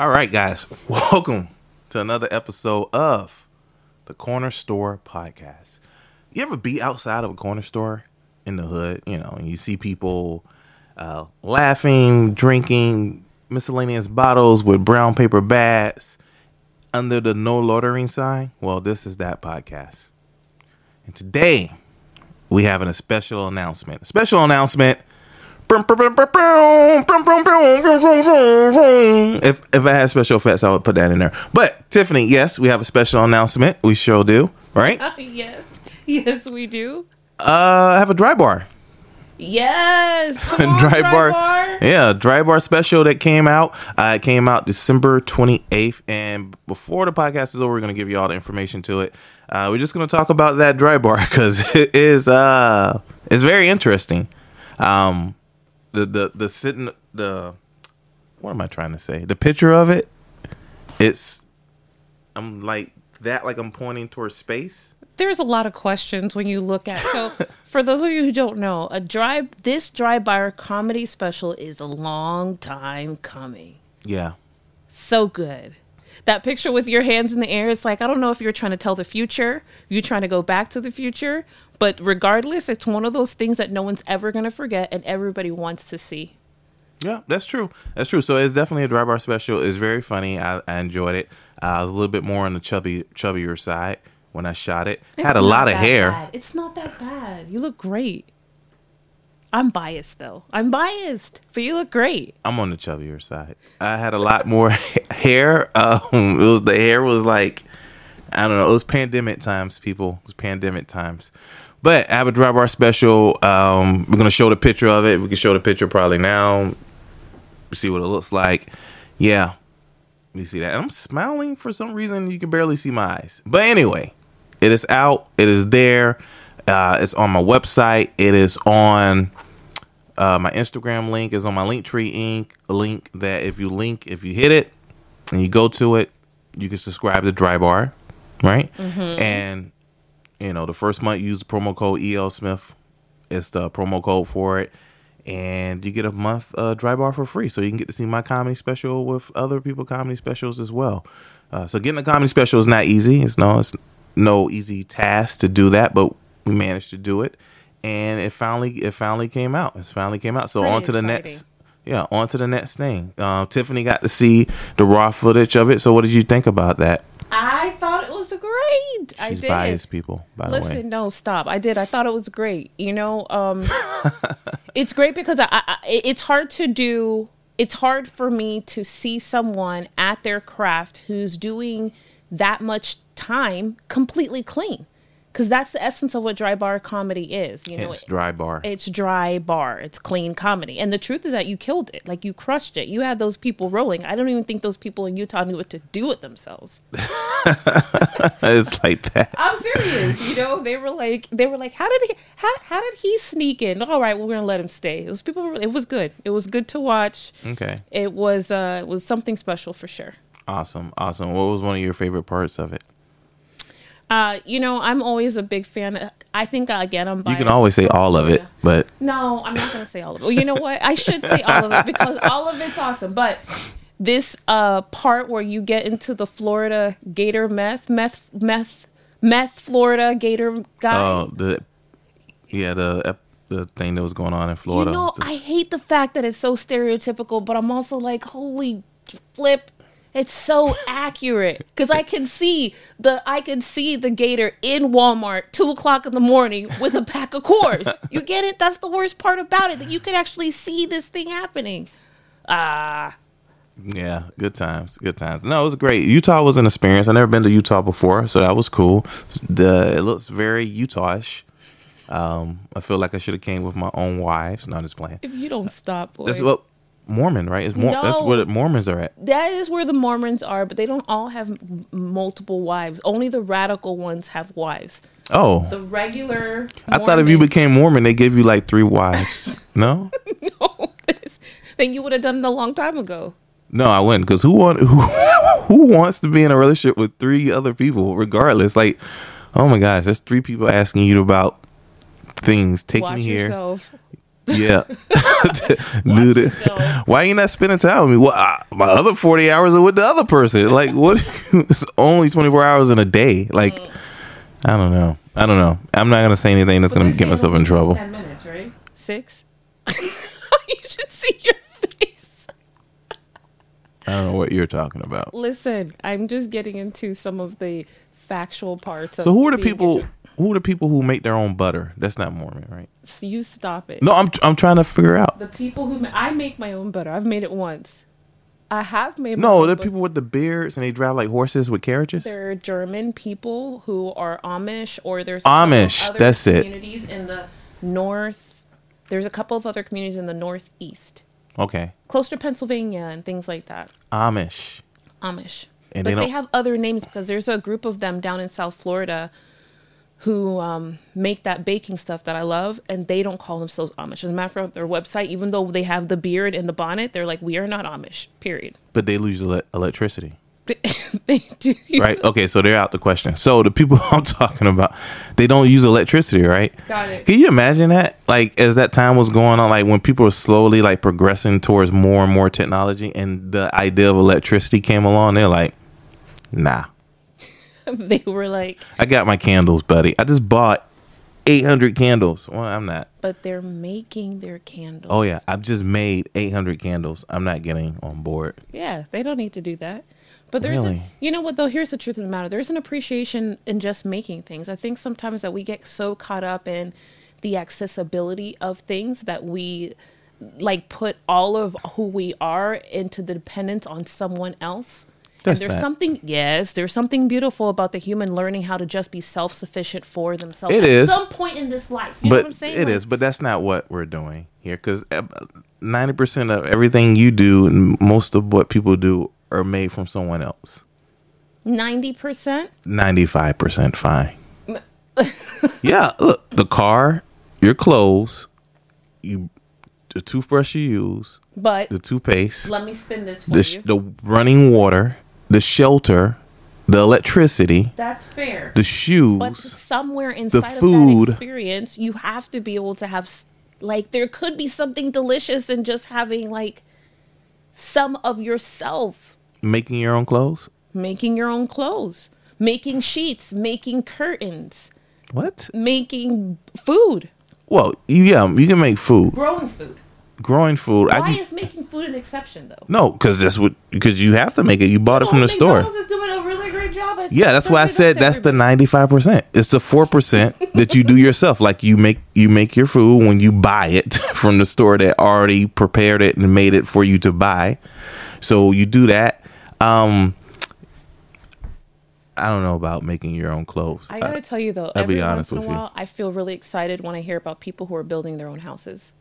All right, guys, welcome to another episode of the Corner Store Podcast. You ever be outside of a corner store in the hood, you know, and you see people uh, laughing, drinking miscellaneous bottles with brown paper bags under the no loitering sign? Well, this is that podcast. And today we have a special announcement. A special announcement if if I had special effects, I would put that in there. But Tiffany, yes, we have a special announcement. We sure do, right? Uh, yes, yes, we do. Uh, I have a dry bar. Yes, on, dry, dry bar. bar. Yeah, dry bar special that came out. Uh, it came out December twenty eighth, and before the podcast is over, we're gonna give you all the information to it. Uh, we're just gonna talk about that dry bar because it is uh, it's very interesting. Um, the the the sitting the what am I trying to say? The picture of it, it's I'm like that, like I'm pointing towards space. There's a lot of questions when you look at. So, for those of you who don't know, a dry this dry bar comedy special is a long time coming. Yeah. So good. That picture with your hands in the air, it's like I don't know if you're trying to tell the future, you're trying to go back to the future, but regardless, it's one of those things that no one's ever going to forget and everybody wants to see. Yeah, that's true. That's true. So it's definitely a dry bar special. It's very funny. I, I enjoyed it. Uh, I was a little bit more on the chubby, chubbier side when I shot it. It's Had a lot of hair. Bad. It's not that bad. You look great. I'm biased though. I'm biased, but you look great. I'm on the chubbier side. I had a lot more hair. Um, it was the hair was like I don't know. It was pandemic times, people. It was pandemic times. But I have a dry bar special. Um, we're gonna show the picture of it. We can show the picture probably now. See what it looks like. Yeah, you see that. I'm smiling for some reason. You can barely see my eyes. But anyway, it is out. It is there. Uh, it's on my website. It is on uh, my Instagram link. Is on my Linktree Inc. link that if you link, if you hit it and you go to it, you can subscribe to Dry Bar, right? Mm-hmm. And you know, the first month use the promo code EL Smith. It's the promo code for it. And you get a month uh, dry bar for free. So you can get to see my comedy special with other people comedy specials as well. Uh, so getting a comedy special is not easy. It's no it's no easy task to do that, but we managed to do it. And it finally it finally came out. It finally came out. So Pretty on to the next yeah, on to the next thing. Uh, Tiffany got to see the raw footage of it. So what did you think about that? I thought it was great. She's I did. biased, people. By Listen, the way, no, stop. I did. I thought it was great. You know, um, it's great because I, I, it's hard to do. It's hard for me to see someone at their craft who's doing that much time completely clean because that's the essence of what dry bar comedy is. You know, it's dry bar. It's dry bar. It's clean comedy. And the truth is that you killed it. Like you crushed it. You had those people rolling. I don't even think those people in Utah knew what to do with themselves. it's like that. I'm serious. You know, they were like, they were like, how did he, how, how did he sneak in? All right, well, we're gonna let him stay. It was people. It was good. It was good to watch. Okay. It was, uh, it was something special for sure. Awesome, awesome. What was one of your favorite parts of it? Uh, you know, I'm always a big fan. I think again, I'm. Biased. You can always say all of it, but no, I'm not going to say all of it. Well, you know what? I should say all of it because all of it's awesome. But this uh part where you get into the Florida Gator meth, meth, meth, meth, Florida Gator guy. Oh, the yeah, the the thing that was going on in Florida. You know, Just... I hate the fact that it's so stereotypical, but I'm also like, holy flip it's so accurate because I can see the I can see the gator in Walmart two o'clock in the morning with a pack of Coors. You get it? That's the worst part about it that you can actually see this thing happening. Ah. Uh, yeah, good times, good times. No, it was great. Utah was an experience. I never been to Utah before, so that was cool. The it looks very Utahish. Um, I feel like I should have came with my own wives. Not just playing. If you don't stop, boy. That's what Mormon, right? Is Mor- no, that's where the Mormons are at. That is where the Mormons are, but they don't all have m- multiple wives. Only the radical ones have wives. Oh, the regular. I thought if you became Mormon, they give you like three wives. no, no. then you would have done it a long time ago. No, I wouldn't. Because who want who, who wants to be in a relationship with three other people, regardless? Like, oh my gosh, there's three people asking you about things. Take Watch me here. Yourself Yeah, dude. it- No. Why you not spending time with me? Well, I, my other forty hours are with the other person. Like, what? it's only twenty four hours in a day. Like, mm. I don't know. I don't know. I'm not gonna say anything that's But gonna get myself in trouble. Ten minutes, right? Six. you should see your face. I don't know what you're talking about. Listen, I'm just getting into some of the factual parts. Of So who are the people? Who are the people who make their own butter? That's not Mormon, right? So you stop it. No, I'm I'm trying to figure out. The people who ma- I make my own butter. I've made it once. I have made. No, the people with the beards and they drive like horses with carriages. They're German people who are Amish, or there's a couple of Amish, other that's it. Communities in the north. There's a couple of other communities in the northeast, Okay, close to Pennsylvania and things like that. Amish. Amish. And but they they, have other names because there's a group of them down in South Florida who um, make that baking stuff that I love, and they don't call themselves Amish. As a matter of fact, their website, even though they have the beard and the bonnet, they're like, we are not Amish, period. But they lose ele- electricity. they do. right? Okay, so they're out the question. So the people I'm talking about, they don't use electricity, right? Got it. Can you imagine that? Like as that time was going on, like when people were slowly like progressing towards more and more technology, and the idea of electricity came along, they're like, "Nah, they were like, I got my candles, buddy. I just bought 800 candles. Well, I'm not. but they're making their candles. Oh yeah, I've just made 800 candles. I'm not getting on board. Yeah, they don't need to do that. But there's, Really? a, you know what though? Here's the truth of the matter. There's an appreciation in just making things. I think sometimes that we get so caught up in the accessibility of things that we like put all of who we are into the dependence on someone else. That's and there's not- something, yes, there's something beautiful about the human learning how to just be self-sufficient for themselves. It at is. some point in this life. You know what I'm but saying? it Like, is. But that's not what we're doing here, because uh, 90 percent of everything you do and most of what people do are made from someone else. Ninety percent. 95 percent fine. yeah, look, the car, your clothes, you, the toothbrush you use, But the toothpaste, let me spin this for the you. the running water, the shelter, the electricity, That's fair. the shoes. But somewhere inside of food. that experience, you have to be able to have, like, there could be something delicious in just having, like, some of yourself making your own clothes. making your own clothes, making sheets, making curtains, What? making food, Well, yeah, you can make food, growing food. Growing food. Why I is making food an exception, though? no, because that's what because you have to make it. You bought it Oh, from the store. Doing a really great job Yeah, that's why I said that's the ninety five percent. It's the four percent that you do yourself. Like you make you make your food when you buy it from the store that already prepared it and made it for you to buy. So you do that. Um I don't know about making your own clothes. I gotta tell you though, I'll every be honest once in a with you. I feel really excited when I hear about people who are building their own houses.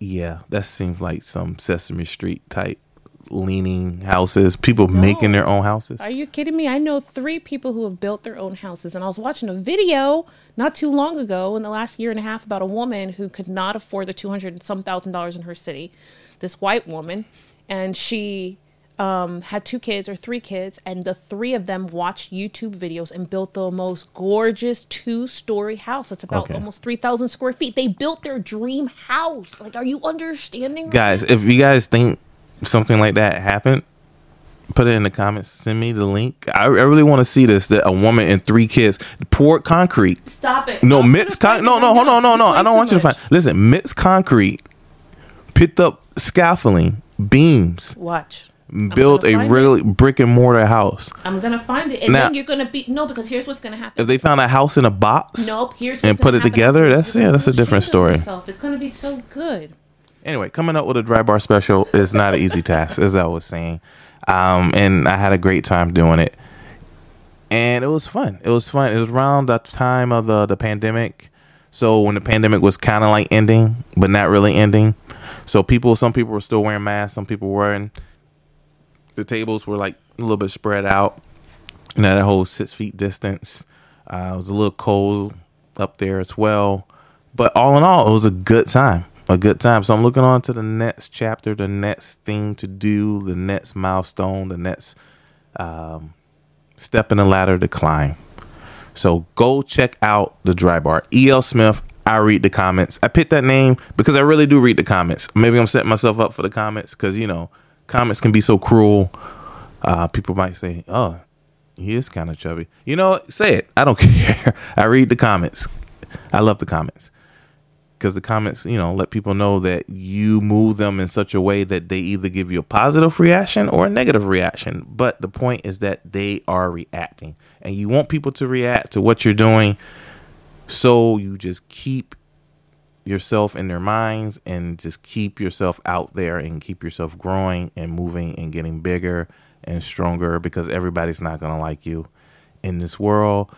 Yeah, that seems like some Sesame Street type leaning houses. People making their own houses. Are you kidding me? I know three people who have built their own houses, and I was watching a video not too long ago in the last year and a half about a woman who could not afford the two hundred and some thousand dollars in her city. This white woman, and she um, had two kids or three kids, and the three of them watched YouTube videos and built the most gorgeous two-story house. It's about Okay. almost three thousand square feet. They built their dream house. Like, are you understanding? right guys, if you guys think something like that happened, put it in the comments. Send me the link. I, I really want to see this. That a woman and three kids poured concrete. Stop it. No, mixed gonna con. No, no, hold on, no, no. I don't want you to find. Listen, mixed concrete, picked up scaffolding, beams, Watch. Built gonna a really brick and mortar house. I'm gonna find it, and Now- then you're gonna be no, because here's what's gonna happen. If they found a house in a box, nope, here's and put it happen together, that's- yeah, that's a different story. yourself. It's gonna be so good. anyway, coming up with a dry bar special is not an easy task, as I was saying. Um, and I had a great time doing it. And it was fun. It was fun. It was around the time of the, the pandemic. So when the pandemic was kind of like ending, but not really ending. So people, some people were still wearing masks. Some people weren't. The tables were like a little bit spread out. Know, that whole six feet distance. Uh, it was a little cold up there as well. But all in all, it was a good time. A good time. So I'm looking on to the next chapter, the next thing to do, the next milestone, the next um, step in the ladder to climb. So go check out the dry bar. E.L. Smith, I read the comments. I picked that name because I really do read the comments. Maybe I'm setting myself up for the comments because you know comments can be so cruel. Uh, people might say, "Oh, he is kind of chubby." You know, say it. I don't care. I read the comments. I love the comments because the comments, you know, let people know that you move them in such a way that they either give you a positive reaction or a negative reaction. But the point is that they are reacting, and you want people to react to what you're doing. So you just keep yourself in their minds and just keep yourself out there and keep yourself growing and moving and getting bigger and stronger because everybody's not going to like you in this world.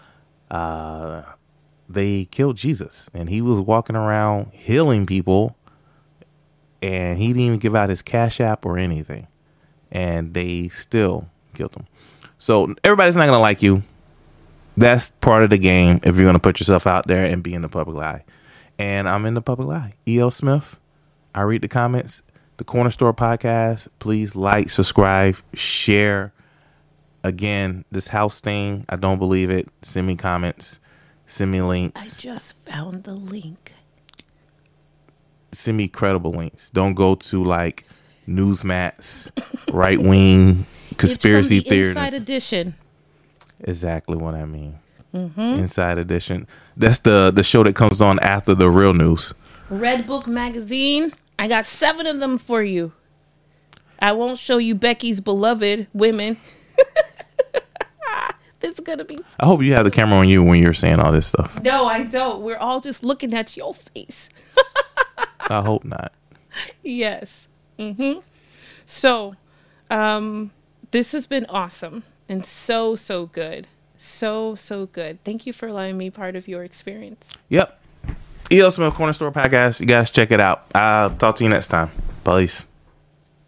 Uh, they killed Jesus and he was walking around healing people and he didn't even give out his cash app or anything and they still killed him. So everybody's not going to like you that's part of the game if you're going to put yourself out there and be in the public eye. And I'm in the public eye. E.L. Smith, I read the comments. The Corner Store podcast. Please like, subscribe, share. Again, this house thing, I don't believe it. Send me comments, send me links. I just found the link. send me credible links. Don't go to like Newsmax, right wing conspiracy it's from the theories. Inside Edition. Exactly what I mean. Mm-hmm. Inside Edition. That's the the show that comes on after the real news. Redbook Magazine. I got seven of them for you. I won't show you Becky's beloved women. this is gonna be. I hope you have the camera on you when you're saying all this stuff. No, I don't. We're all just looking at your face. I hope not. Yes. Mm-hmm. So, um, this has been awesome and so so good, so so good. Thank you for allowing me part of your experience. Yep. EL Smith Corner Store Podcast. You guys check it out. I'll talk to you next time. Peace.